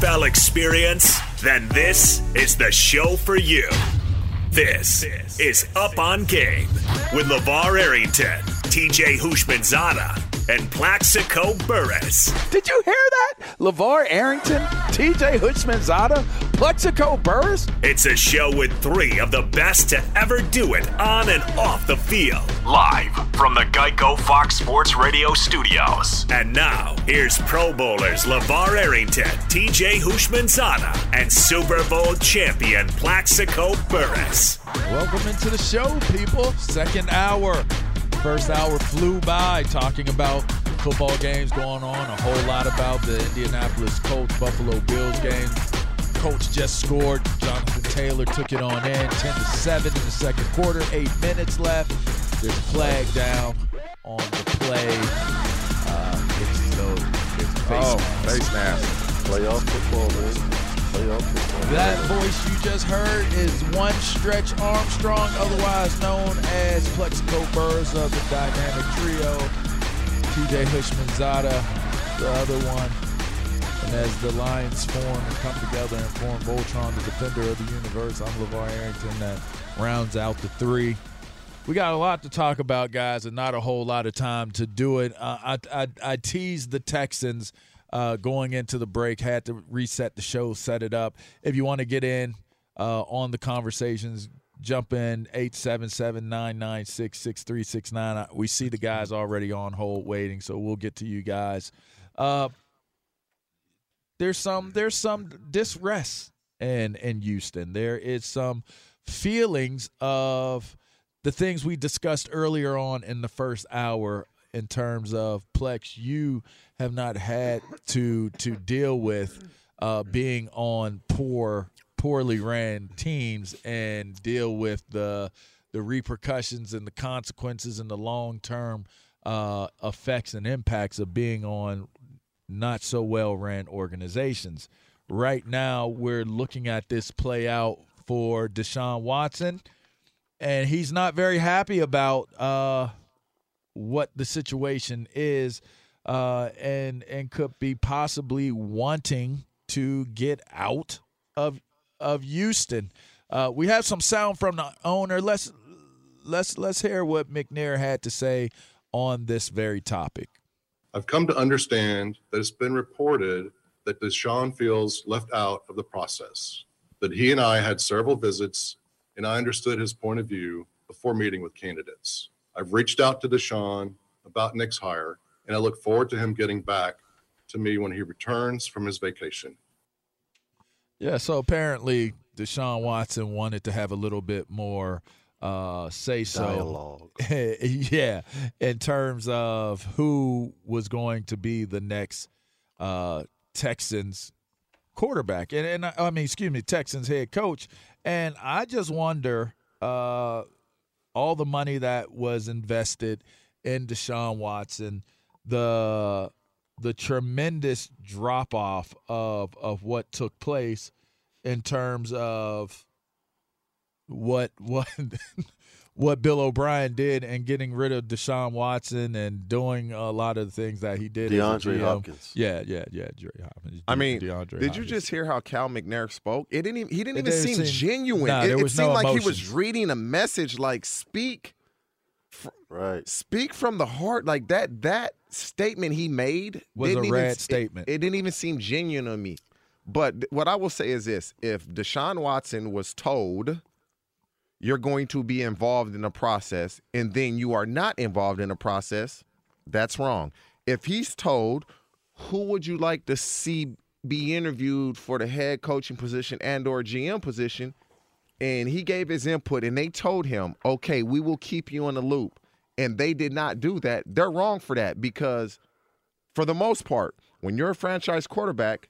NFL experience? Then this is the show for you. This is Up on Game with LaVar Arrington, TJ Houshmandzadeh, and Plaxico Burress. Did you hear that? LaVar Arrington, TJ Houshmandzadeh, Plaxico Burress? It's a show with three of the best to ever do it on and off the field. Live from the Geico Fox Sports Radio studios. And now, here's Pro Bowlers LaVar Arrington, TJ Houshmandzadeh, and Super Bowl champion Plaxico Burress. Welcome into the show, people. Second hour. First hour flew by talking about football games going on, a whole lot about the Indianapolis Colts Buffalo Bills game. Colts just scored. Jonathan Taylor took it on in 10 to 7 in the second quarter. Eight minutes left. There's a flag down on the play. Uh, it's no, it's face Oh, mask. face mask. Playoff football, man. That voice you just heard is one Stretch Armstrong, otherwise known as Plaxico Burress of the Dynamic Trio. TJ Houshmandzadeh, the other one. And as the lines form and come together and form Voltron, the defender of the universe, I'm LaVar Arrington. That rounds out the three. We got a lot to talk about, guys, and not a whole lot of time to do it. Uh, I, I, I teased the Texans uh, going into the break, had to reset the show, set it up. If you want to get in uh, on the conversations, jump in 877 996 6369. We see the guys already on hold waiting, so we'll get to you guys. Uh, there's some there's some disrest in in Houston. There is some feelings of the things we discussed earlier on in the first hour in terms of Plex. You have not had to to deal with uh, being on poor poorly ran teams and deal with the the repercussions and the consequences and the long term uh, effects and impacts of being on not so well ran organizations. right now we're looking at this play out for Deshaun Watson, and he's not very happy about uh, what the situation is, uh, and and could be possibly wanting to get out of of Houston. Uh, we have some sound from the owner. Let's let's let's hear what McNair had to say on this very topic. I've come to understand that it's been reported that Deshaun feels left out of the process. That he and I had several visits, and I understood his point of view before meeting with candidates. I've reached out to Deshaun about Nick's hire, and I look forward to him getting back to me when he returns from his vacation. Yeah, so apparently Deshaun Watson wanted to have a little bit more uh, say so. Dialogue. yeah, in terms of who was going to be the next uh, Texans quarterback, and, and I, I mean, excuse me, Texans head coach. And I just wonder uh, all the money that was invested in Deshaun Watson, the the tremendous drop off of of what took place in terms of what what what Bill O'Brien did and getting rid of Deshaun Watson and doing a lot of the things that he did. as DeAndre Hopkins. Yeah, yeah, yeah, Jerry Hopkins. I mean, DeAndre did you just hear how Cal McNair spoke? It didn't. Even, he didn't It even didn't seem, seem- genuine. Nah, it there it was no seemed like he was reading a message like "speak, Right. speak from the heart." Like that. That statement he made Was a didn't even- rad it- statement. It, didn't even seem genuine to me. But what I will say is this: if Deshaun Watson was told you're going to be involved in a process, and then you are not involved in a process, that's wrong. If he's told, who would you like to see be interviewed for the head coaching position and or GM position? And he gave his input and they told him, okay, we will keep you in the loop. And they did not do that. They're wrong for that because for the most part, when you're a franchise quarterback,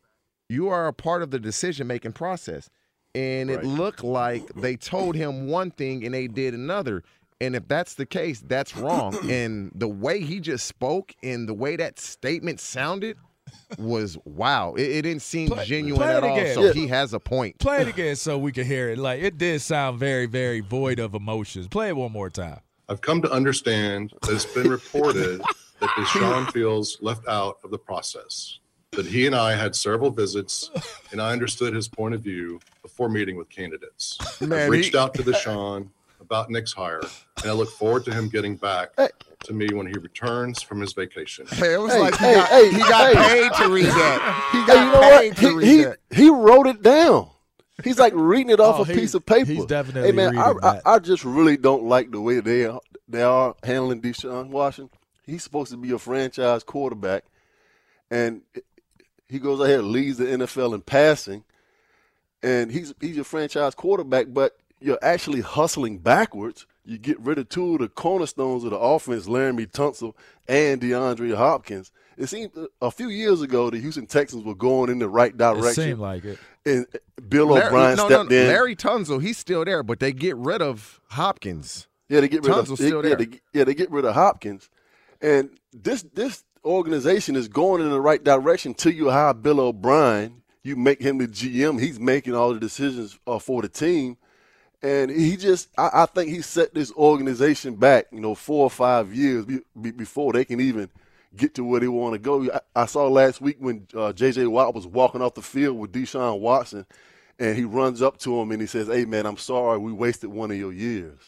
you are a part of the decision making process. And it looked like they told him one thing and they did another. And if that's the case, that's wrong. and the way he just spoke and the way that statement sounded was wow. It, it didn't seem Play- genuine play at all. again. So Yeah. he has a point. Play it again so we can hear it. Like it did sound very, very void of emotions. Play it one more time. I've come to understand that it's been reported that Deshaun feels left out of the process. That he and I had several visits, and I understood his point of view before meeting with candidates. Man, I've reached he- out to Deshaun about Nick's hire, and I look forward to him getting back to me when he returns from his vacation. Hey, it was Hey, like he hey, got, hey, he got hey. paid to read that. He Hey, got you know paid what? to He, read he, that. he wrote it down. He's like reading it off Oh, a he- piece of paper. he's definitely Hey man, I, I. I just really don't like the way they are, they are handling Deshaun Washington. He's supposed to be a franchise quarterback, and he goes ahead and leads the NFL in passing, and he's he's a franchise quarterback, but you're actually hustling backwards. You get rid of two of the cornerstones of the offense, Laremy Tunsil and DeAndre Hopkins. It seemed a few years ago the Houston Texans were going in the right direction. It direction, seemed like it. and Bill Larry, O'Brien no, stepped no, in. Larry Tunsil, he's still there, but they get rid of Hopkins. Yeah, they get rid Tunsil's of still yeah, there. they, yeah, they get rid of Hopkins, and this this organization is going in the right direction till you hire Bill O'Brien. You make him the GM. He's making all the decisions uh, for the team, and he just I, I think he set this organization back, you know, four or five years be, be, before they can even get to where they want to go. I, I saw last week when uh, J.J. Watt was walking off the field with Deshaun Watson, and he runs up to him and he says, "Hey man, I'm sorry, we wasted one of your years."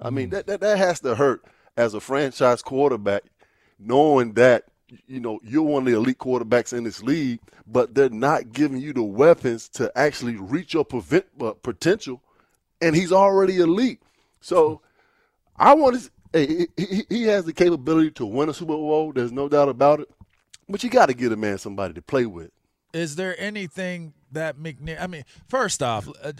I mean, that, that that has to hurt as a franchise quarterback, knowing that you know you're one of the elite quarterbacks in this league, but they're not giving you the weapons to actually reach your prevent, uh, potential, and he's already elite. So I want to. Hey, he, he- has the capability to win a Super Bowl. There's no doubt about it. But you got to get a man somebody to play with. Is there anything that McNair? I mean, first off, uh,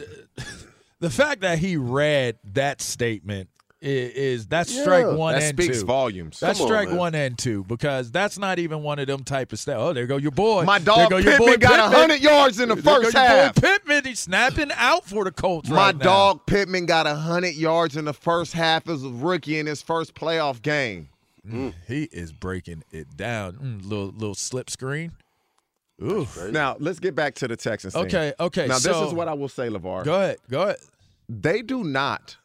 the fact that he read that statement is, is that's strike Yeah, one that and speaks two. volumes. That's Come strike man. one and two because that's not even one of them type of stuff. Oh, there you go your boy. My dog There dog go your Pittman boy got Pittman. 100 yards in the There go first your half. Boy Pittman, he's snapping out for the Colts My right now. dog Pittman got 100 yards in the first half as a rookie in his first playoff game. He is breaking it down. Mm, little little slip screen. Ooh. Now let's get back to the Texans. thing. Okay, okay, Now this so- is what I will say, LaVar. Go ahead. Go ahead. They do not.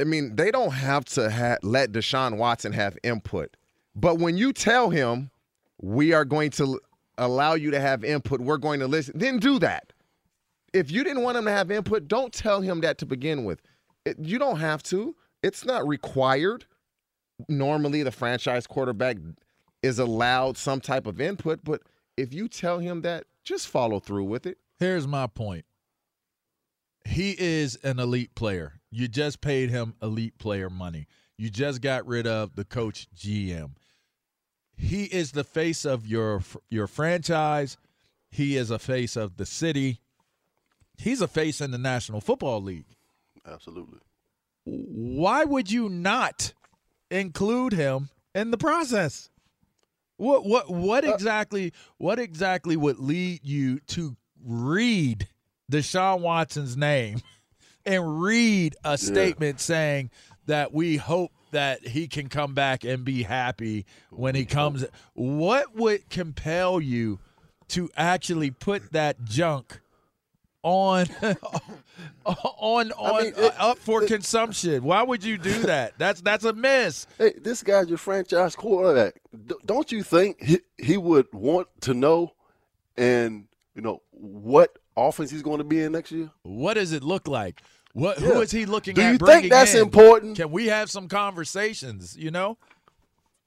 I mean, they don't have to ha- let Deshaun Watson have input. But when you tell him, we are going to allow you to have input, we're going to listen, then do that. If you didn't want him to have input, don't tell him that to begin with. It, you don't have to. It's not required. Normally, the franchise quarterback is allowed some type of input, but if you tell him that, just follow through with it. Here's my point. He is an elite player. You just paid him elite player money. You just got rid of the coach GM. He is the face of your your franchise. He is a face of the city. He's a face in the National Football League. Absolutely. Why would you not include him in the process? What what what uh, exactly what exactly would lead you to read Deshaun Watson's name and read a statement saying that we hope that he can come back and be happy when he comes. What would compel you to actually put that junk on on on mean, uh, it- up for consumption? Why would you do that? That's that's a miss. Hey, this guy's your franchise quarterback. D- don't you think he, he would want to know and you know what offense he's going to be in next year? What does it look like? What Yeah. who is he looking at? Do at? you think that's in? important? Can we have some conversations? You know,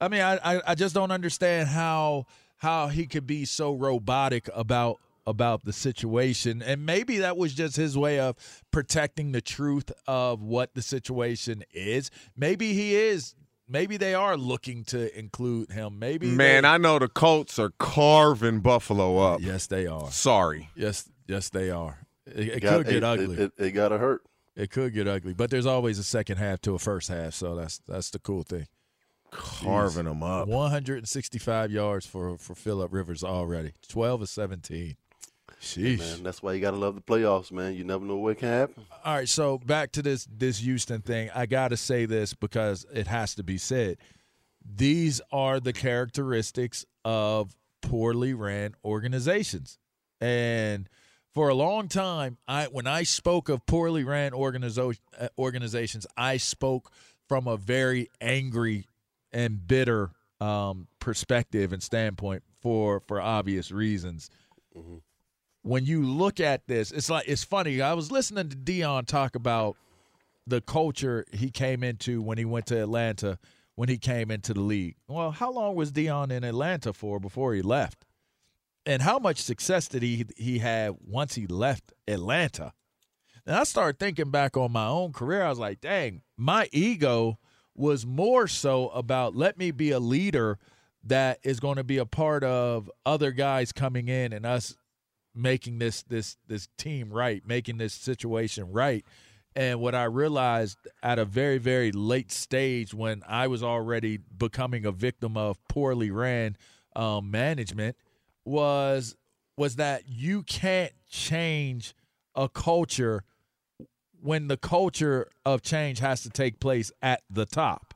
I mean, I, I I just don't understand how how he could be so robotic about about the situation, and maybe that was just his way of protecting the truth of what the situation is. Maybe he is. Maybe they are looking to include him. Maybe Man, they, I know the Colts are carving Buffalo up. yes, they are. Sorry. Yes, yes, they are. It, it Got- could get it, ugly. It, it, got to hurt. It could get ugly, but there's always a second half to a first half, so that's that's the cool thing. Carving them up. 165 yards for for Philip Rivers already, 12 of 17. Sheesh. Man, that's why you got to love the playoffs, man. You never know what can happen. All right, so back to this this Houston thing. I got to say this because it has to be said. These are the characteristics of poorly ran organizations. And for a long time, I when I spoke of poorly ran organizo- uh, organizations, I spoke from a very angry and bitter um, perspective and standpoint for for obvious reasons. When you look at this, it's like it's funny. I was listening to Deion talk about the culture he came into when he went to Atlanta when he came into the league. Well, how long was Deion in Atlanta for before he left? And how much success did he he have once he left Atlanta? And I started thinking back on my own career. I was like, dang, my ego was more so about let me be a leader that is going to be a part of other guys coming in and us making this this this team right, making this situation right. And what I realized at a very very late stage when I was already becoming a victim of poorly ran um, management was was that you can't change a culture when the culture of change has to take place at the top.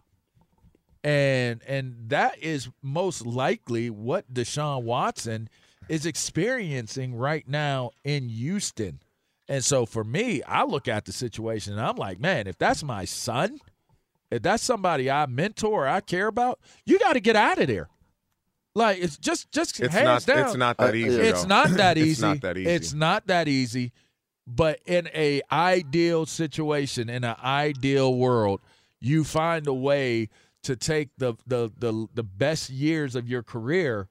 And and that is most likely what Deshaun Watson is experiencing right now in Houston. And so for me, I look at the situation and I'm like, man, if that's my son, if that's somebody I mentor, I care about, you got to get out of there. Like it's just just It's hands not. down. Uh, it's not that I- easy. It's not that easy. It's not that easy. It's not that easy. But in a ideal situation, in an ideal world, you find a way to take the the the, the best years of your career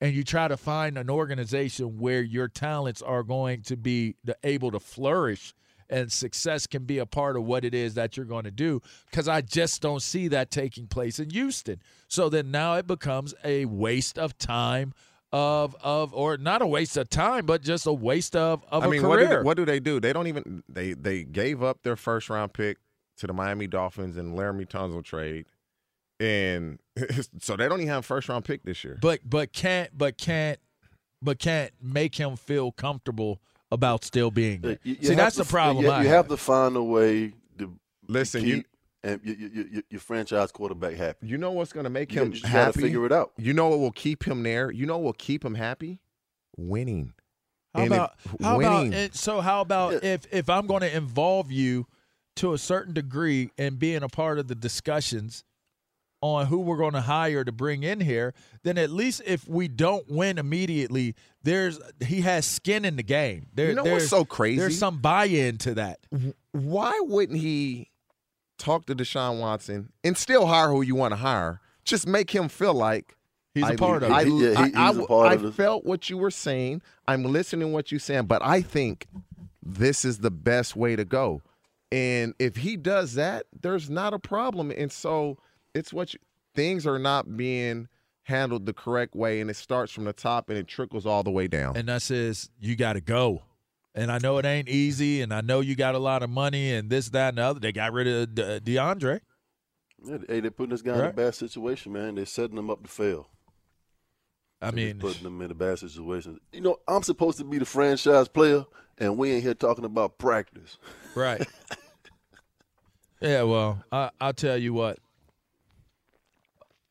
and you try to find an organization where your talents are going to be able to flourish and success can be a part of what it is that you're going to do because I just don't see that taking place in Houston. So then now it becomes a waste of time of of or not a waste of time but just a waste of of I a mean, what do, they, what do they do? They don't even. They they gave up their first round pick to the Miami Dolphins and Laremy Tunsil trade, and so they don't even have a first round pick this year. but but can't but can't but can't make him feel comfortable about still being there. Uh, you- you See, that's to- the problem. You, you have. have to find a way to Listen, you and your, your, your, your franchise quarterback happy. you know what's going to make him you just happy. figure it out. You know what will keep him there. You know what will keep him happy. winning. How And if about how winning- about it, so? How about if if I'm going to involve you to a certain degree and being a part of the discussions on who we're going to hire to bring in here, then at least if we don't win immediately, there's he has skin in the game. There, You know what's there's- so crazy? There's some buy-in to that. Why wouldn't he talk to Deshaun Watson and still hire who you want to hire? Just make him feel like He's a I- part of I, it. He- yeah, he- I- he's a I- part I felt what you were saying. I'm listening to what you're saying, but I think this is the best way to go. And if he does that, there's not a problem. And so it's what you, things are not being handled the correct way, and it starts from the top and it trickles all the way down. and that says you got to go. And I know it ain't easy, and I know you got a lot of money, and this, that, and the other. They got rid of De- DeAndre. Yeah, hey, they're putting this guy in a bad situation, man. They're setting him up to fail. I They're mean, putting them in a bad situation. You know, I'm supposed to be the franchise player, and we ain't here talking about practice. right? yeah. Well, I, I'll tell you what.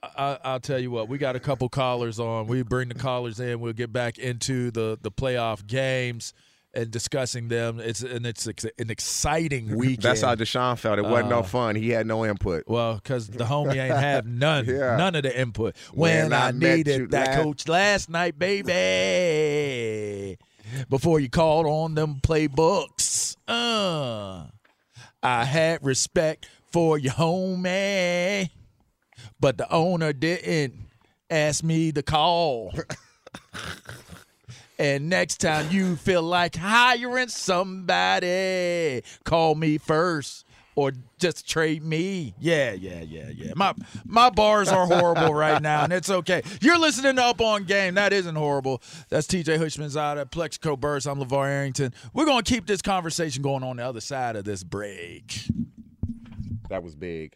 I, I'll tell you what. We got a couple callers on. We bring the callers in. We'll get back into the the playoff games and discussing them. It's and it's an exciting weekend. That's how Deshaun felt. It wasn't no Uh, fun. He had no input. Well, because the homie ain't have none, Yeah. none of the input. When, When I, I needed that last- coach last night, baby, before you called on them playbooks, uh, I had respect for your homie, but the owner didn't ask me to call. And next time you feel like hiring somebody, call me first or just trade me. Yeah, yeah, yeah, yeah. My my bars are horrible right now, and it's okay. You're listening to Up on Game. That isn't horrible. That's TJ Hushman's out at Plaxico Burress. I'm LaVar Arrington. We're gonna keep this conversation going on the other side of this break. That was big.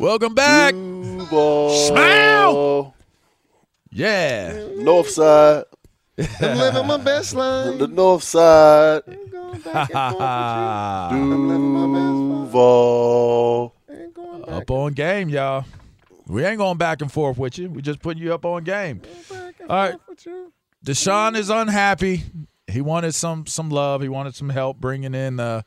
Welcome back. Duval. Smile. Yeah. North side. I'm living my best life. The north side. Up on game, y'all. We ain't going back and forth with you. We just putting you up on game. All right. Deshaun is unhappy. He wanted some some love. He wanted some help bringing in uh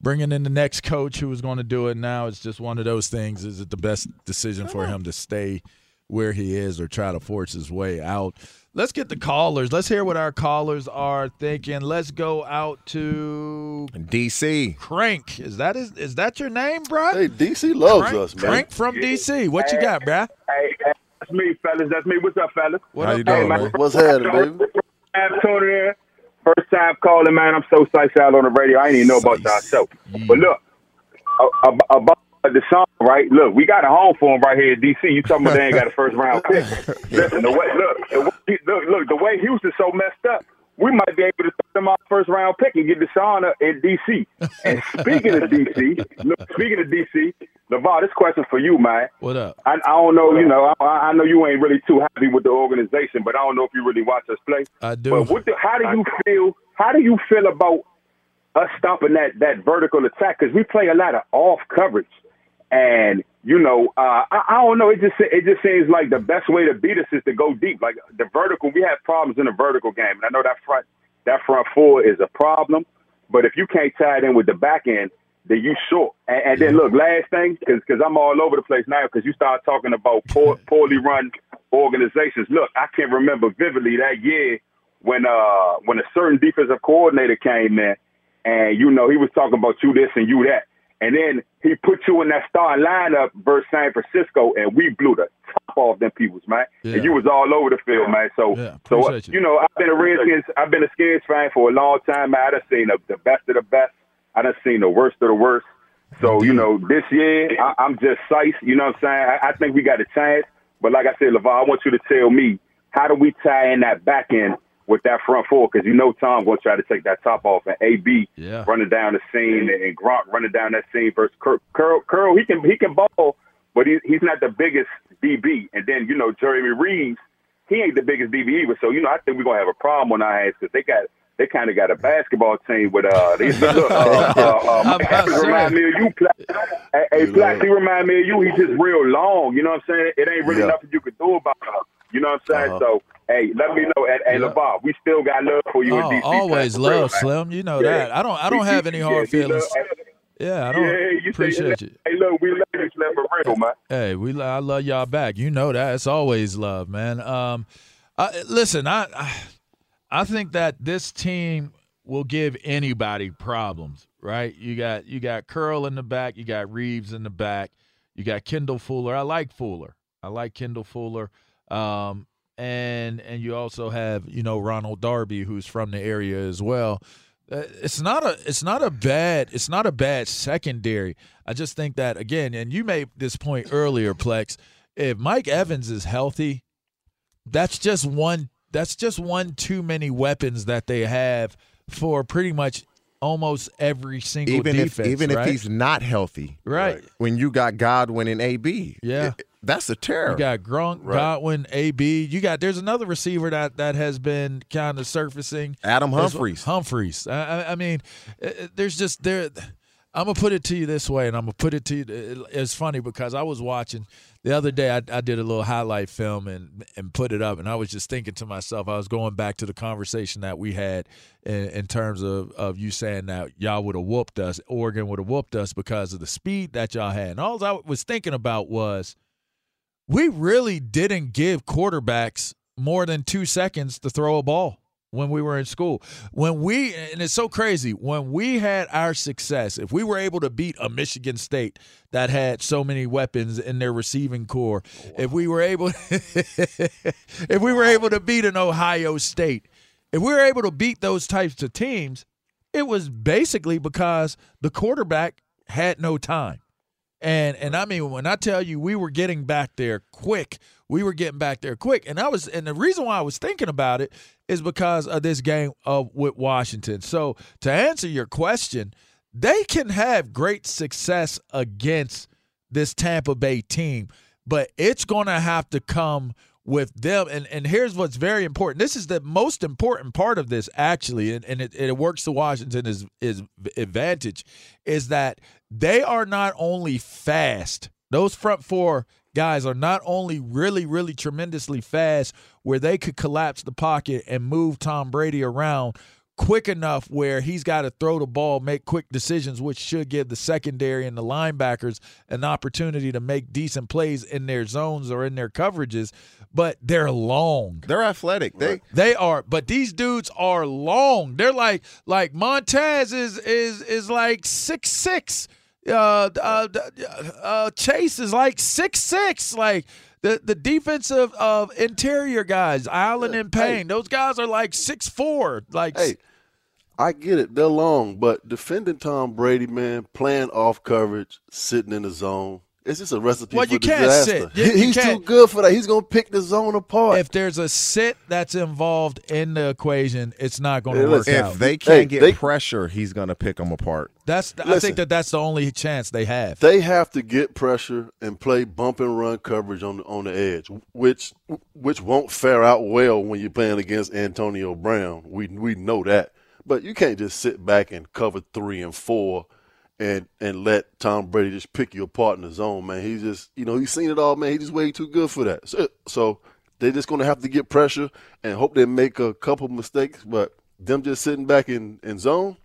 bringing in the next coach who was going to do it. Now it's just one of those things. Is it the best decision for uh-huh. him to stay where he is or try to force his way out? Let's get the callers. Let's hear what our callers are thinking. Let's go out to DC. Crank. Is that is, is that your name, bro? Hey, DC loves Crank, us, man. Crank from DC. What you got, bruh? Hey, hey, that's me, fellas. That's me. What's up, fellas? What How up, you doing, man? man? What's happening, baby? I'm tuning in. First time calling, man. I'm so psyched out on the radio. I ain't even know about y'all show. But look, about Deshaun, right? Look, we got a home for him right here in DC. You talking about they ain't got a first round pick? Listen, the way look, the way, look, look, the way Houston's so messed up. We might be able to throw them off first round pick and get Deshaun in DC. And speaking of DC, look, speaking of DC, LaVar, this question for you, man. What up? I, I don't know, you know, I, I know you ain't really too happy with the organization, but I don't know if you really watch us play. I do. But what the, how do you feel? How do you feel about us stopping that that vertical attack? Because we play a lot of off coverage, and you know, uh, I, I don't know. It just it just seems like the best way to beat us is to go deep. Like the vertical, we have problems in the vertical game, and I know that front that front four is a problem. But if you can't tie it in with the back end, then you short. And, and then look, last thing, because I'm all over the place now, because you start talking about poor, poorly run organizations. Look, I can't remember vividly that year when uh when a certain defensive coordinator came in, and you know he was talking about you this and you that, and then he put you in that starting lineup versus San Francisco, and we blew the top off them peoples, man. Yeah. And you was all over the field, man. So, Yeah, so uh, you. you know, I've been a Redskins, I've been a Skins fan for a long time, man. I done seen the, the best of the best. I done seen the worst of the worst. So, you know, this year I, I'm just sice. You know what I'm saying? I, I think we got a chance. But like I said, LaVar, I want you to tell me how do we tie in that back end with that front four? Because you know Tom going to try to take that top off and AB Yeah. running down the scene and, and Gronk running down that scene versus Cur- Curl. Curl, he can he can ball, but he, he's not the biggest DB. And then you know Jeremy Reaves, he ain't the biggest DB either. So you know I think we're gonna have a problem on our hands because they got they kind of got a basketball team with uh they look uh, uh, uh, I'm about to Evans remind me of you, Platt. Hey, hey Platt, he remind me of you. He's just real long. You know what I'm saying? It ain't really Yeah. nothing you can do about him. You know what I'm saying? Uh-huh. So hey, let me know. And, and Yeah. LaVar, we still got love for you in Oh, DC. always for real, love. Slim. You know Yeah. that. I don't. I don't have any hard feelings. Yeah, I don't yeah, you say- appreciate you. Hey, look, we love you, Slim, for real, man. Hey, we I love y'all back. You know that. It's always love, man. Um, I, listen, I, I I think that this team will give anybody problems, right? You got you got Curl in the back, you got Reaves in the back, you got Kendall Fuller. I like Fuller. I like Kendall Fuller. Um, and and you also have you know Ronald Darby, who's from the area as well. Uh, It's not a it's not a bad it's not a bad secondary. I just think that again, and you made this point earlier, Plex. If Mike Evans is healthy, that's just one that's just one too many weapons that they have for pretty much almost every single Even defense. if even right? if he's not healthy, right. when you got Godwin and AB, Yeah. it- that's a terror. You got Gronk, Godwin, AB. You got there's another receiver that that has been kind of surfacing. Adam Humphries. Humphries. I, I, I mean, uh, uh, there's just there. I'm gonna put it to you this way, and I'm gonna put it to you. It's funny because I was watching the other day. I, I did a little highlight film and and put it up, and I was just thinking to myself. I was going back to the conversation that we had in, in terms of of you saying that y'all would have whooped us, Oregon would have whooped us because of the speed that y'all had. And all I was thinking about was we really didn't give quarterbacks more than two seconds to throw a ball when we were in school. When we, and it's so crazy, when we had our success, if we were able to beat a Michigan State that had so many weapons in their receiving core, oh, if we were able, if we were able to beat an Ohio State, if we were able to beat those types of teams, it was basically because the quarterback had no time. And and I mean when I tell you we were getting back there quick, we were getting back there quick. And I was and the reason why I was thinking about it is because of this game of with Washington. So to answer your question, they can have great success against this Tampa Bay team, but it's going to have to come with them. And and here's what's very important. This is the most important part of this actually, and, and it, it works to Washington's is advantage, is that they are not only fast. Those front four guys are not only really, really tremendously fast, where they could collapse the pocket and move Tom Brady around quick enough where he's got to throw the ball, make quick decisions, which should give the secondary and the linebackers an opportunity to make decent plays in their zones or in their coverages. But they're long. They're athletic. They They are, but these dudes are long. They're like like Montez is is is like six six. Uh, uh, uh, Chase is like six six. Like the the defensive of interior guys, Allen and Payne. Those guys are like six four. Like Hey, I get it. They're long, but defending Tom Brady, man, playing off coverage, sitting in the zone, it's just a recipe Well, for you can't disaster. sit. You- you He's too can't- good for that. He's gonna pick the zone apart. if there's a sit that's involved in the equation, it's not going Hey, to work listen, out. if they can't get they- pressure, he's gonna pick them apart. that's I think that that's the only chance they have. they have to get pressure and play bump and run coverage on the, on the edge, which which won't fare out well when you're playing against Antonio Brown. We we know that, but you can't just sit back and cover three and four, and and let Tom Brady just pick you apart in the zone, man. He's just you know he's seen it all, man. He's just way too good for that. So, so they're just going to have to get pressure and hope they make a couple mistakes, but them just sitting back in in zone,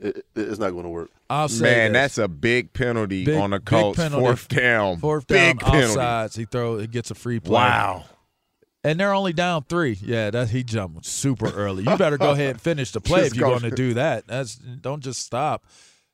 it, it- it's not going to work. I'll say Man, this. that's a big penalty Big- on the big Colts. penalty. Fourth down. Fourth down, big penalty. offsides. He throw. He gets a free play. Wow. And they're only down three. Yeah, that he jumped super early. You better go ahead and finish the play if you're going to do that. That's don't just stop.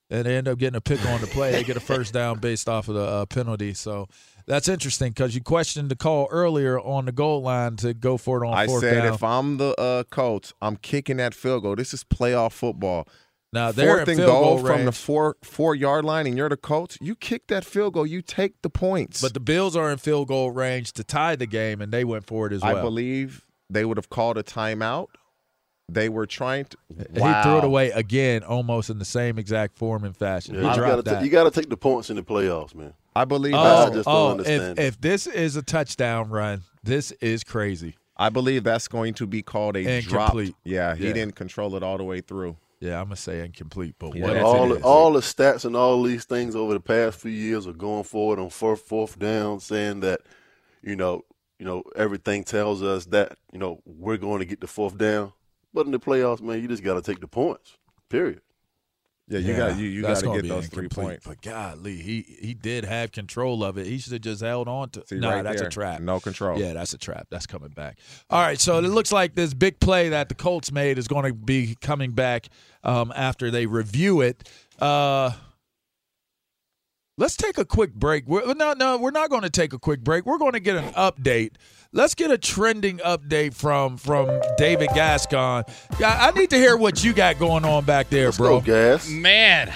And they end up getting a pick on the play. They get a first down based off of the uh, penalty. So that's interesting because you questioned the call earlier on the goal line to go for it on I said down. if I'm the uh, Colts, I'm kicking that field goal. This is playoff football. now they're Fourth in and field goal goal from the four four yard line, and you're the Colts. You kick that field goal, you take the points. but the Bills are in field goal range to tie the game, and they went for it as well. I believe they would have called a timeout. They were trying to. He threw it away again, almost in the same exact form and fashion. Yeah, he you dropped got to that. you got to take the points in the playoffs, man. I believe. I Oh, that's, just oh, don't oh, understand if, if this is a touchdown run, this is crazy. I believe that's going to be called a drop. Incomplete. Yeah, he Yeah. didn't control it all the way through. Yeah, I'm gonna say incomplete, but Yeah, what that's if all it the, all the stats and all these things over the past few years are going forward on fourth fourth down, saying that you know you know everything tells us that you know we're going to get the fourth down, but in the playoffs, man, you just got to take the points. Period. Yeah, you got you, you got to get be those three incomplete. points. But golly, he he did have control of it. He should have just held on to. See, no, right that's there, a trap. No control. Yeah, that's a trap. That's coming back. All right, so it looks like this big play that the Colts made is going to be coming back um, after they review it. Uh, let's take a quick break. We're, no, no, we're not going to take a quick break. We're going to get an update. Let's get a trending update from from David Gascon. Yeah, I need to hear what you got going on back there, Let's bro. go, gas. Man,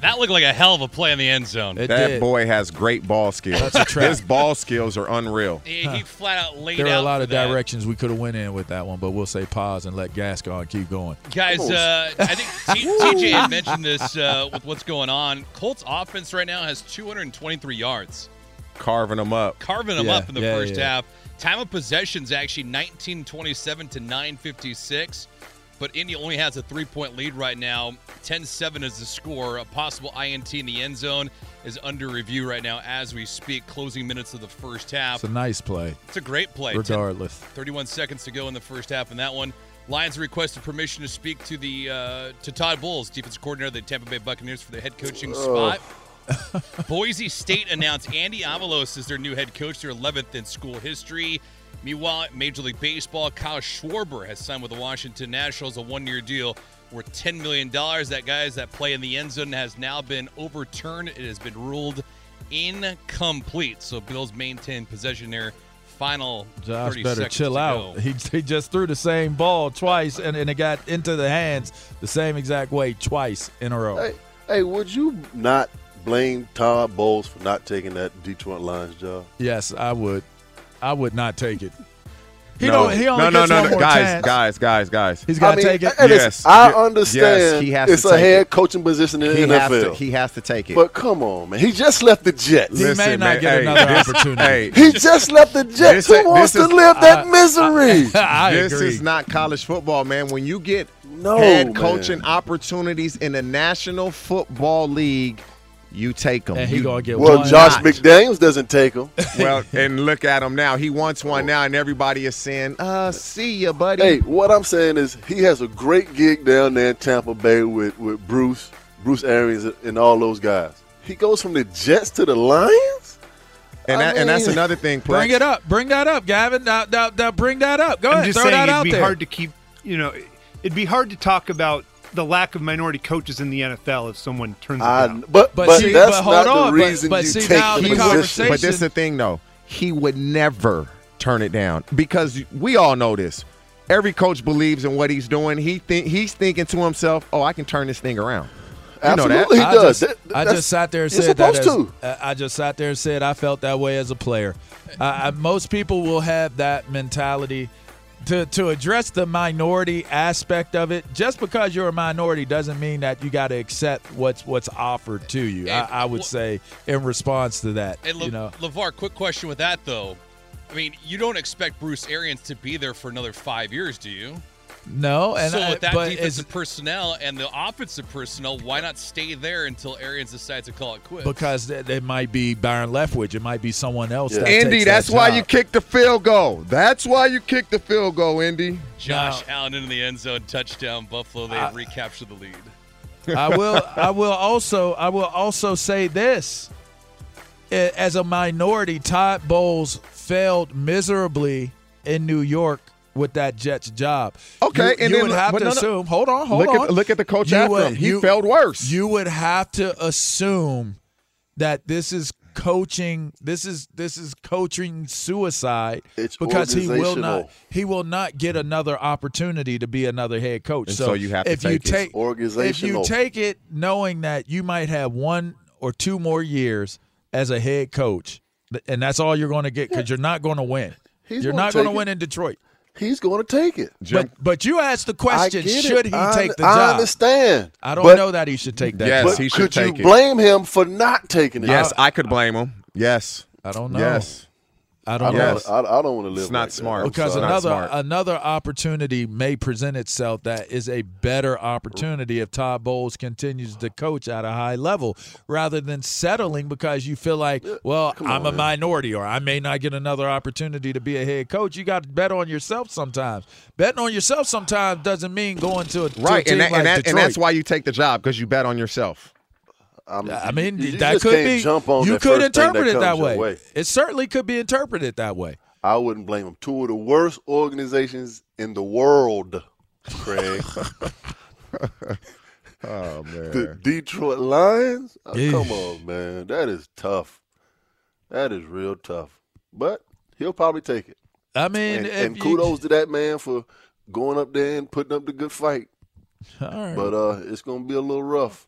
that looked like a hell of a play in the end zone. It That did. boy has great ball skills. That's a trap. His ball skills are unreal. He, he flat out laid There are out a lot of that. directions we could have went in with that one, but we'll say pause and let Gascon keep going. Guys, uh, I think T- TJ had mentioned this uh, with what's going on. Colts offense right now has 223 yards, Carving them up. carving them Yeah, up in the yeah, first yeah. half. Time of possession's actually 1927 to 956, but Indy only has a three-point lead right now. 10-7 is the score. A possible INT in the end zone is under review right now as we speak. Closing minutes of the first half. It's a nice play, It's a great play. 10 regardless. 31 seconds to go in the first half in that one. Lions requested permission to speak to the uh, to Todd Bowles, defensive coordinator of the Tampa Bay Buccaneers, for the head coaching spot. Boise State announced Andy Avalos as their new head coach, their 11th in school history. Meanwhile, Major League Baseball, Kyle Schwarber has signed with the Washington Nationals a one-year deal worth $10 million. That guys that play in the end zone has now been overturned. It has been ruled incomplete. So Bills maintain possession there. Final Josh 30 better seconds chill out. He, he just threw the same ball twice, and, and it got into the hands the same exact way twice in a row. Hey, hey, would you not blame Todd Bowles for not taking that Detroit Lions job? Yes, I would. I would not take it. He no, don't. He only no, no, gets no, one no, more guys, chance. guys, guys, guys. He's got to I mean, take it. hey, Yes. I Yes, understand he has to it's a head it. coaching position in He the has NFL. to. He has to take it. but come on, man. He just left the Jets. He may not man, get hey, another this- opportunity. Hey, He just left the Jets. This- Who wants this to live that misery? I this agree. is not college football, man. When you get No, head man. coaching opportunities in the National Football League, you take him. And he You gonna get Well, one. Josh not. McDaniels doesn't take him. well, and look at him now. He wants one now, and everybody is saying, "Uh, see ya, buddy." Hey, what I'm saying is he has a great gig down there in Tampa Bay with, with Bruce, Bruce Arians, and all those guys. He goes from the Jets to the Lions. and I that, and that's another thing. Plex. Bring it up. Bring that up, Gavin. Now, now, now bring that up. Go I'm ahead. just Throw saying that it'd out be there. hard to keep. You know, it'd be hard to talk about the lack of minority coaches in the NFL if someone turns it I, down. but But but, see, that's but hold not on, the but- reason but you see, take now the the conversation- But this is the thing, though. He would never turn it down because we all know this. Every coach believes in what he's doing. He think he's thinking to himself, "Oh, I can turn this thing around." You know that. Absolutely, he I does. Just, That- I just sat there and said that. As, to. I just sat there and said I felt that way as a player. I, I, most people will have that mentality to to address the minority aspect of it. Just because you're a minority doesn't mean that you got to accept what's what's offered to you. I, I would well- say in response to that, Hey, Le- you know. LaVar, quick question with that, though. I mean, you don't expect Bruce Arians to be there for another five years, do you? No, and so I- with that but defensive it's personnel and the offensive personnel, why not stay there until Arians decides to call it quits? because it, it might be Byron Leftwich. It might be someone else. That Indy, takes that's that why job. you kicked the field goal. That's why you kicked the field goal, Indy. Josh Allen into the end zone, touchdown, Buffalo. They recapture the lead. I will. I will also. I will also say this. As a minority, Todd Bowles failed miserably in New York with that Jets job. Okay, you, and you then would have to no, no. assume. Hold on, hold Look at- on. look at the coach You after would- him. He you- failed worse. You would have to assume that this is coaching. This is this is coaching suicide It's because he will not. He will not get another opportunity to be another head coach. And so you have to if you take if you take it knowing that you might have one or two more years as a head coach, and that's all you're going to get because you're not going to win. He's you're not going to win in Detroit. He's going to take it. But but you asked the question: Should it. he I, take the I job? I understand. I don't But- know that he should take that. Yes, job. But he should could take you it. blame him for not taking it? Yes, I could blame him. Yes. I don't know. Yes. I I don't don't, know. Yes. I, I don't want to live. It's not like that. smart. I'm because sorry. Another smart. another opportunity may present itself that is a better opportunity if Todd Bowles continues to coach at a high level rather than settling because you feel like, well, come I'm on, a man. minority or I may not get another opportunity to be a head coach. You got to bet on yourself sometimes. Betting on yourself sometimes doesn't mean going to a, to a Right, team and, that, like and, that, and that's why you take the job because you bet on yourself. I'm- I mean, you, you that just could can't be. Jump on you could first thing interpret it that comes your way. It certainly could be interpreted that way. I wouldn't blame him. Two of the worst organizations in the world, Craig. Oh man. the Detroit Lions. Oh, come on, man. That is tough. That is real tough. But he'll probably take it. I mean, And, if and you- kudos to that man for going up there and putting up the good fight. All right. But uh, it's gonna be a little rough.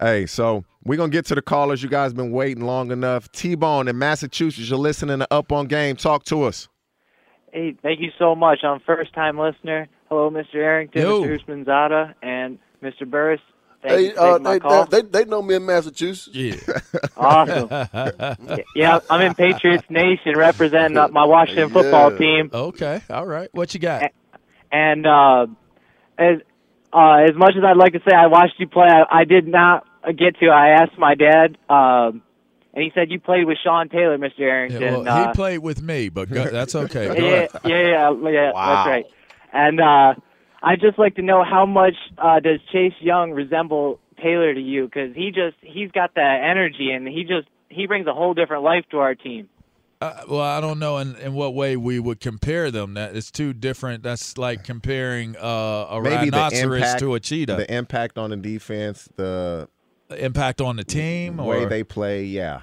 Hey, so we're gonna get to the callers. You guys been waiting long enough. T Bone in Massachusetts, you're listening to Up on Game. Talk to us. Hey, thank you so much. I'm a first time listener. Hello, Mr. Arrington, Yo. Mr. Houshmandzadeh, and Mr. Burress. Thank you Hey, for uh, taking my they, call. they, they know me in Massachusetts. yeah. Awesome. yeah, I'm in Patriots Nation representing uh, my Washington football team. Okay. All right. What you got? And uh, as uh, as much as I'd like to say I watched you play, I, I did not get to. I asked my dad, um, and he said you played with Sean Taylor, Mr. Arrington. Yeah, well, uh, he played with me, but go, that's okay. Go yeah, yeah, yeah, yeah, Wow. that's right. And uh, I'd just like to know how much uh, does Chase Young resemble Taylor to you? Because he just he's got that energy, and he just he brings a whole different life to our team. Uh, well, I don't know in, in what way we would compare them. That it's two different. That's like comparing uh, a Maybe rhinoceros impact to a cheetah. The impact on the defense, the impact on the team, way or they play. Yeah.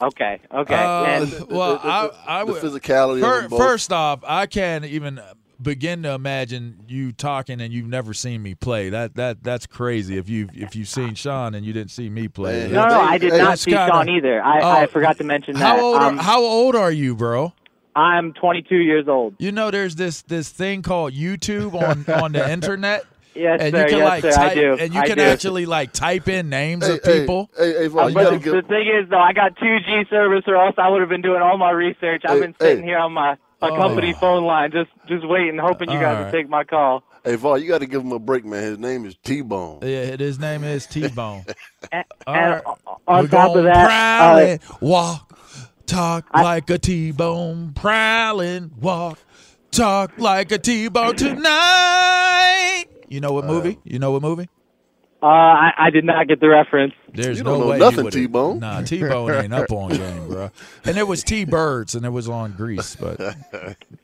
Okay, okay. Uh, and well, I, I would. physicality Fir- of both. first off, I can't even begin to imagine you talking and you've never seen me play. That that that's crazy. If you if you've seen Sean and you didn't see me play, no, no, I did Hey, not see kinda- Sean either. I, Oh, I forgot to mention that. How old? Um, are, how old are you, bro? I'm 22 years old. You know, there's this this thing called YouTube on on the internet. Yes, and sir. you can yes, like sir. type, I do. and you I can do. actually like type in names Hey, of people. Hey, hey, hey, Vaughn, Uh, but the, give. thing is, though, I got 2G service, or else I would have been doing all my research. I've been sitting hey. here on my, my Oh. company phone line, just just waiting, hoping you All guys right. would take my call. Hey, Vaughn, you got to give him a break, man. His name is T Bone. Yeah, his name is T Bone. And, right. on We're top of that, prowling, uh, walk, talk like a T-bone, prowling, walk, talk like a T-bone tonight. You know what movie? You know what movie? uh, I, I did not get the reference. There's You no don't know way nothing, T-Bone. Nah, T-Bone ain't up on game, bro. And it was T-Birds, and it was on Grease. But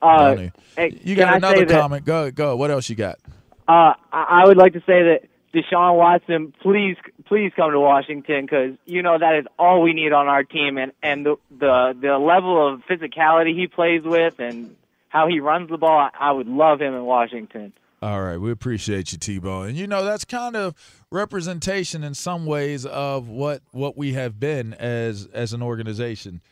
Uh, hey, you got another say that- comment? Go, go. What else you got? Uh, I I would like to say that Deshaun Watson, please, please come to Washington because you know that is all we need on our team, and and the the the level of physicality he plays with and how he runs the ball, I, I would love him in Washington. All right, we appreciate you, T-Bone. And you know that's kind of representation in some ways of what what we have been as as an organization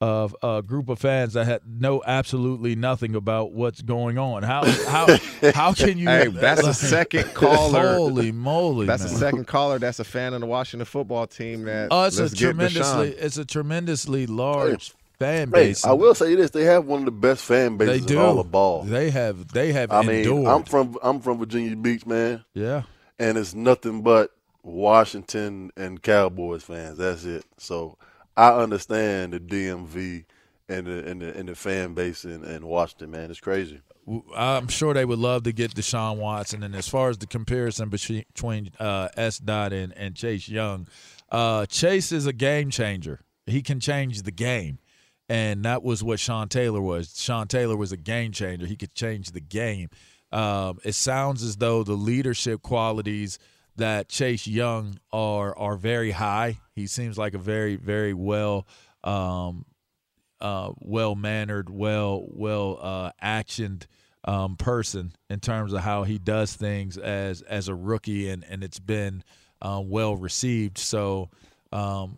of a group of fans that had know absolutely nothing about what's going on. How how how can you? Hey, that's a second caller. Holy moly! That's man. second caller. That's a fan of the Washington football team. That Oh, it's a tremendously it's a tremendously large fan Hey, base. I will say this: they have one of the best fan bases they do. all of ball. They have they have I mean, endured. I'm from I'm from Virginia Beach, man. Yeah. and it's nothing but Washington and Cowboys fans. That's it. So I understand the DMV and the and the, and the fan base in, in Washington, man. It's crazy. I'm sure they would love to get Deshaun Watson. And as far as the comparison between, between uh, S. Dot and, and Chase Young, uh, Chase is a game changer. He can change the game. And that was what Sean Taylor was. Sean Taylor was a game changer. He could change the game. Um, it sounds as though the leadership qualities that Chase Young are are very high. He seems like a very very well um, uh, well mannered, well well uh, actioned um, person in terms of how he does things as as a rookie, and and it's been uh, well received. So. Um,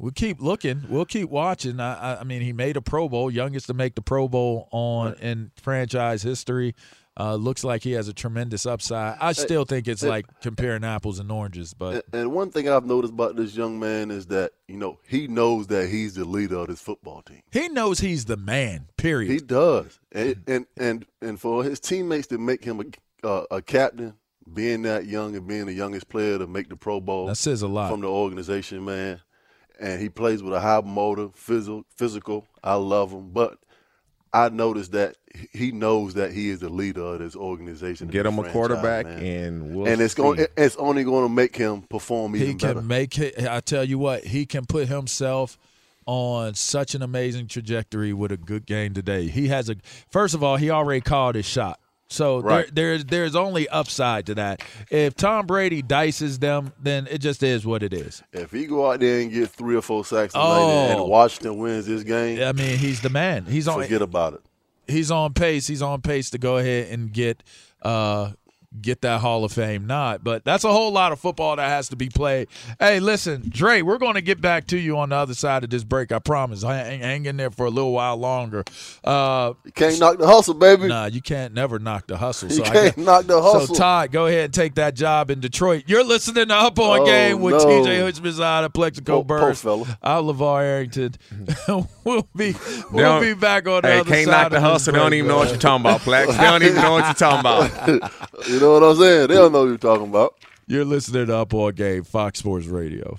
We'll keep looking. We'll keep watching. I, I, I mean, he made a Pro Bowl, youngest to make the Pro Bowl on in franchise history. Uh, looks like he has a tremendous upside. I still think it's like comparing apples and oranges, but And, and one thing I've noticed about this young man is that you know he knows that he's the leader of this football team. he knows he's the man. Period. He does, and and and, and for his teammates to make him a uh, a captain, being that young and being the youngest player to make the Pro Bowl, That says a lot. from the organization, man. And he plays with a high motor, physical. Physical, I love him, but I noticed that he knows that he is the leader of this organization. Get him a quarterback, man. and we'll and it's see. going. It's only going to make him perform even he can better. make it. I tell you what, he can put himself on such an amazing trajectory with a good game today. He has a first of all, he already called his shot. So Right. there, there's there's only upside to that. If Tom Brady dices them, then it just is what it is. If he go out there and get three or four sacks tonight Oh. and Washington wins this game, I mean, he's the man. He's on. forget about it. he's on pace. He's on pace to go ahead and get uh get that Hall of Fame nod. But that's a whole lot of football that has to be played. Hey, listen, Dre, we're going to get back to you on the other side of this break. I promise. Hang, hang in there for a little while longer. Uh, You can't knock the hustle, baby. Nah, you can't never knock the hustle. You So I can't got- knock the hustle. So Todd, go ahead and take that job in Detroit. You're listening to Up On Oh, Game with no. TJ Houshmandzadeh, Plaxico Po- po Burress, fella. I'm LaVar Arrington. we'll be we'll be back on the Hey, other can't side knock the this hustle. They don't break, even know what you're talking about, Plex. They don't even know what you're talking about. You know what I'm saying? They don't know what you're talking about. You're listening to Up On Game, Fox Sports Radio.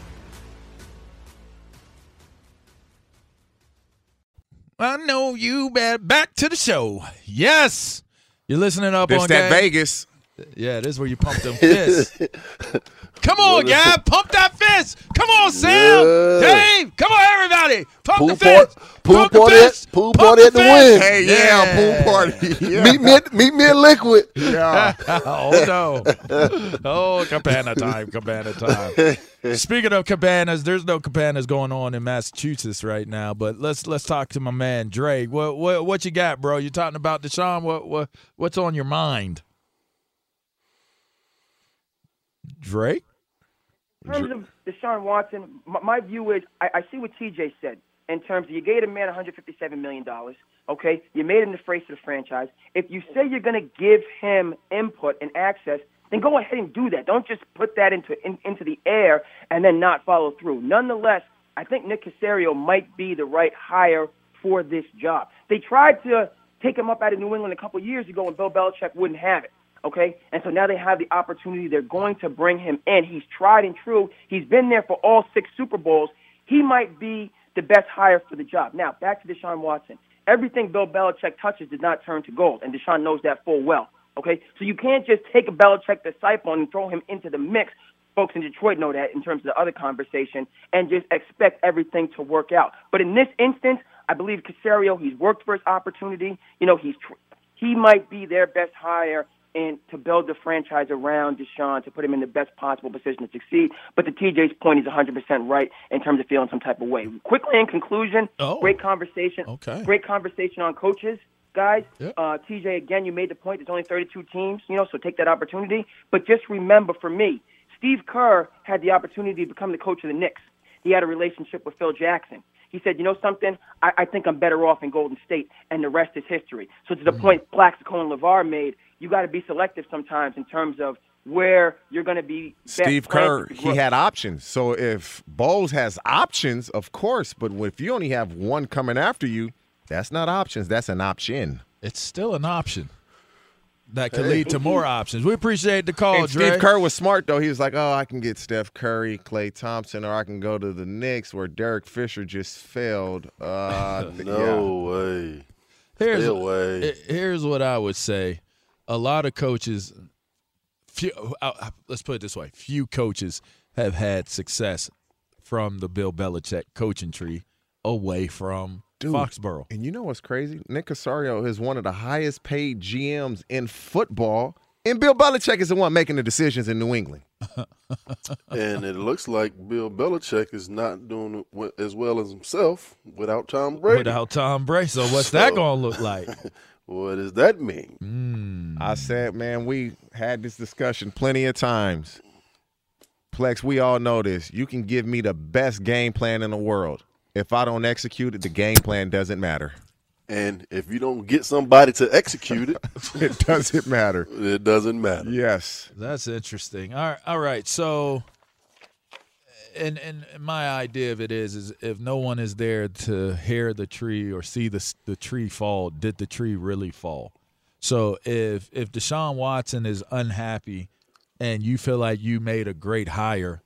I know you bad. Back to the show. Yes. You're listening up This on that. Vegas. Yeah, this is where you pump them fists. Come on, guy. Pump that fist. Come on, Sam. Yeah. Dave. Come on, everybody. Pump Pool the fist. pool Pump the party, fist. pool Pump party the at the fist. win. Hey, yeah, pool party. Yeah. Meet me, at, meet me at Liquid. Yeah. oh no! Oh, cabana time, cabana time. Speaking of cabanas, there's no cabanas going on in Massachusetts right now. But let's let's talk to my man Drake. What what what you got, bro? You talking about Deshaun? What what what's on your mind? Drake. In terms of Deshaun Watson, my, my view is I, I see what TJ said in terms of you gave a man $157 million. Okay, you made him the face of the franchise. If you say you're going to give him input and access, then go ahead and do that. Don't just put that into in, into the air and then not follow through. Nonetheless, I think Nick Caserio might be the right hire for this job. They tried to take him up out of New England a couple years ago and Bill Belichick wouldn't have it. Okay, and so now they have the opportunity. They're going to bring him in. He's tried and true. He's been there for all six Super Bowls. He might be the best hire for the job. Now back to Deshaun Watson. Everything Bill Belichick touches does not turn to gold, and Deshaun knows that full well. Okay, so you can't just take a Belichick disciple and throw him into the mix. Folks in Detroit know that in terms of the other conversation, and just expect everything to work out. But in this instance, I believe Caserio. He's worked for his opportunity. You know, he's tr- he might be their best hire and to build the franchise around Deshaun to put him in the best possible position to succeed. But to TJ's point, he's 100% right in terms of feeling some type of way. Quickly, in conclusion, Oh. great conversation. Okay. Great conversation on coaches, guys. Yep. Uh, TJ, again, you made the point. There's only 32 teams, you know, so take that opportunity. But just remember, for me, Steve Kerr had the opportunity to become the coach of the Knicks. He had a relationship with Phil Jackson. He said, you know something? I, I think I'm better off in Golden State, and the rest is history. So to the point Plaxico and LaVar made, you got to be selective sometimes in terms of where you're going to be. Steve Kerr, he had options. So if Bowles has options, of course, but if you only have one coming after you, that's not options. That's an option. It's still an option that could Hey. lead to more options. We appreciate the call, And Drake. Steve Kerr was smart though. He was like, "Oh, I can get Steph Curry, Klay Thompson, or I can go to the Knicks where Derek Fisher just failed." Uh, th- No way. Here's, Stay away. here's what I would say. A lot of coaches, few, uh, uh, let's put it this way: few coaches have had success from the Bill Belichick coaching tree away from Dude, Foxborough. And you know what's crazy? Nick Caserio is one of the highest paid GMs in football, and Bill Belichick is the one making the decisions in New England. and it looks like Bill Belichick is not doing as well as himself without Tom Brady. Without Tom Brady, so what's that going to look like? what does that mean? Hmm. I said, man, we had this discussion plenty of times. Plex, we all know this. You can give me the best game plan in the world. If I don't execute it, the game plan doesn't matter. And if you don't get somebody to execute it, it doesn't matter. It doesn't matter. Yes. That's interesting. All right, all right. So, and and my idea of it is, is if no one is there to hear the tree or see the the tree fall, did the tree really fall? So if if Deshaun Watson is unhappy, and you feel like you made a great hire,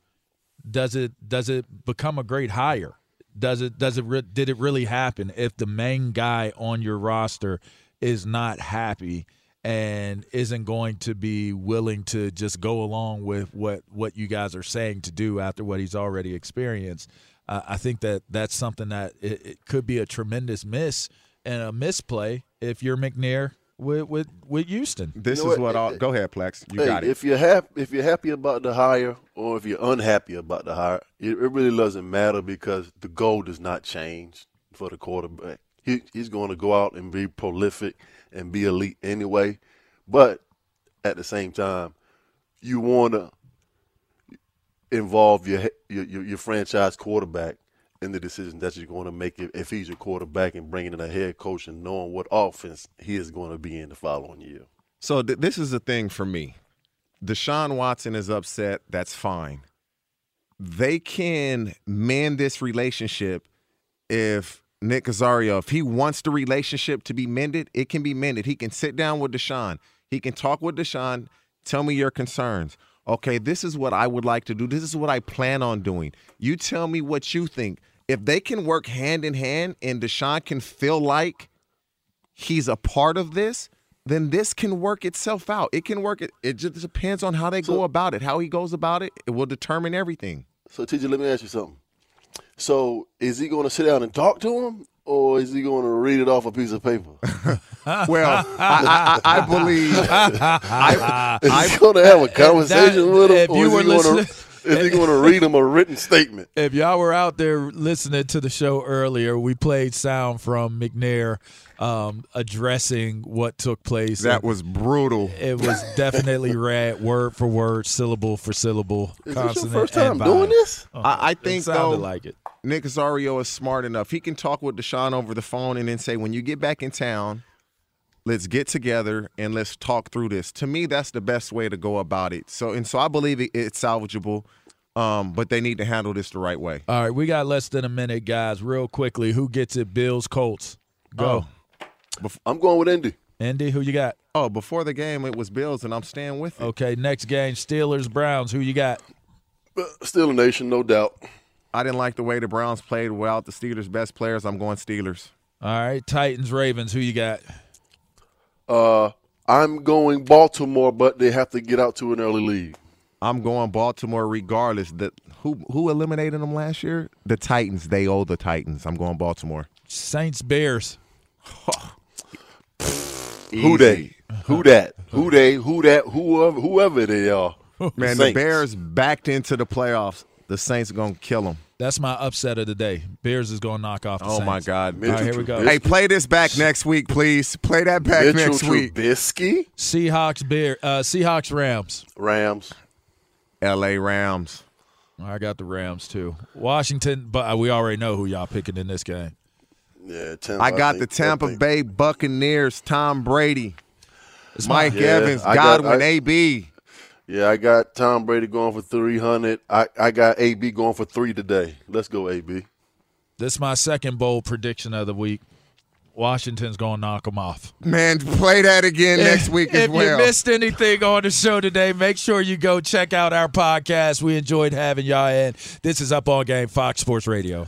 does it does it become a great hire? Does it does it re- did it really happen if the main guy on your roster is not happy and isn't going to be willing to just go along with what what you guys are saying to do after what he's already experienced uh, i think that that's something that it, it could be a tremendous miss and a misplay if you're mcnair with with with Houston. This You know is what? what I'll go ahead, Plex. You hey, got it. if you're happy, if you're happy about the hire, or if you're unhappy about the hire, it, it really doesn't matter because the goal does not change for the quarterback. He, he's going to go out and be prolific and be elite anyway. But at the same time, you want to involve your, your your your franchise quarterback in the decision that you're going to make if, he's your quarterback and bringing in a head coach and knowing what offense he is going to be in the following year. So th- this is the thing for me. Deshaun Watson is upset. That's fine. They can mend this relationship if Nick Caserio, if he wants the relationship to be mended, it can be mended. He can sit down with Deshaun. He can talk with Deshaun. Tell me your concerns. Okay, this is what I would like to do. This is what I plan on doing. You tell me what you think. If they can work hand in hand and Deshaun can feel like he's a part of this, then this can work itself out. It can work. It, it just depends on how they go about it. How he goes about it, it will determine everything. So, TJ, let me ask you something. So, is he going to sit down and talk to him, or is he going to read it off a piece of paper? well, I, I, I believe I, is he going to have a conversation with him, if or you is were he going to listening- is he going to read him a written statement? If y'all were out there listening to the show earlier, we played sound from McNair um, addressing what took place. That And was brutal. It was definitely read word for word, syllable for syllable. Is this your first time doing this? Uh, I, I it think sounded though, like it. Nick Caserio is smart enough. He can talk with Deshaun over the phone and then say, "When you get back in town, let's get together and let's talk through this." To me, that's the best way to go about it. So, and so I believe it, it's salvageable, um, but they need to handle this the right way. All right, we got less than a minute, guys. Real quickly, who gets it? Bills, Colts. Go. I'm going with Indy. Indy, who you got? Oh, before the game, it was Bills, and I'm staying with it. Okay, next game, Steelers, Browns. Who you got? Steeler Nation, no doubt. I didn't like the way the Browns played without the Steelers' best players. I'm going Steelers. All right, Titans, Ravens. Who you got? Uh, I'm going Baltimore, but they have to get out to an early lead. I'm going Baltimore regardless. That who who eliminated them last year? The Titans. They owe the Titans. I'm going Baltimore. Saints, Bears. Who they? Who that? Who they? Who that? Whoever, whoever they are. Man, the Saints. Bears backed into the playoffs. The Saints are gonna kill them. That's my upset of the day. Bears is going to knock off the Oh my Saints. God! All right, here we go. Hey, play this back next week, please. Play that back Mitchell next week. Trubisky, Seahawks, Bear, uh, Seahawks, Rams. Rams. L.A. Rams. I got the Rams too. Washington, but uh, we already know who y'all picking in this game. Yeah, Tampa, I got think- the Tampa Bay Buccaneers. Tom Brady, It's my- Mike Yeah, Evans, I got- Godwin, I- AB. Yeah, I got Tom Brady going for 300. I, I got AB going for three today. Let's go, AB. This is my second bold prediction of the week. Washington's going to knock them off. Man, play that again next week as well. if you missed anything on the show today, make sure you go check out our podcast. We enjoyed having y'all in. This is Up On Game, Fox Sports Radio.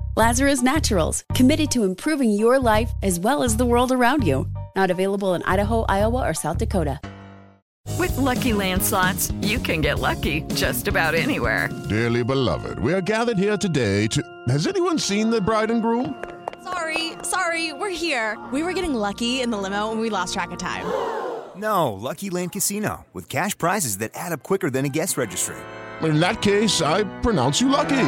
Lazarus Naturals, committed to improving your life as well as the world around you. Not available in Idaho, Iowa, or South Dakota. With lucky landslots, you can get lucky just about anywhere. Dearly beloved, we are gathered here today to. Has anyone seen the bride and groom? Sorry, sorry, we're here. We were getting lucky in the limo and we lost track of time. No, Lucky Land Casino, with cash prizes that add up quicker than a guest registry. In that case, I pronounce you lucky.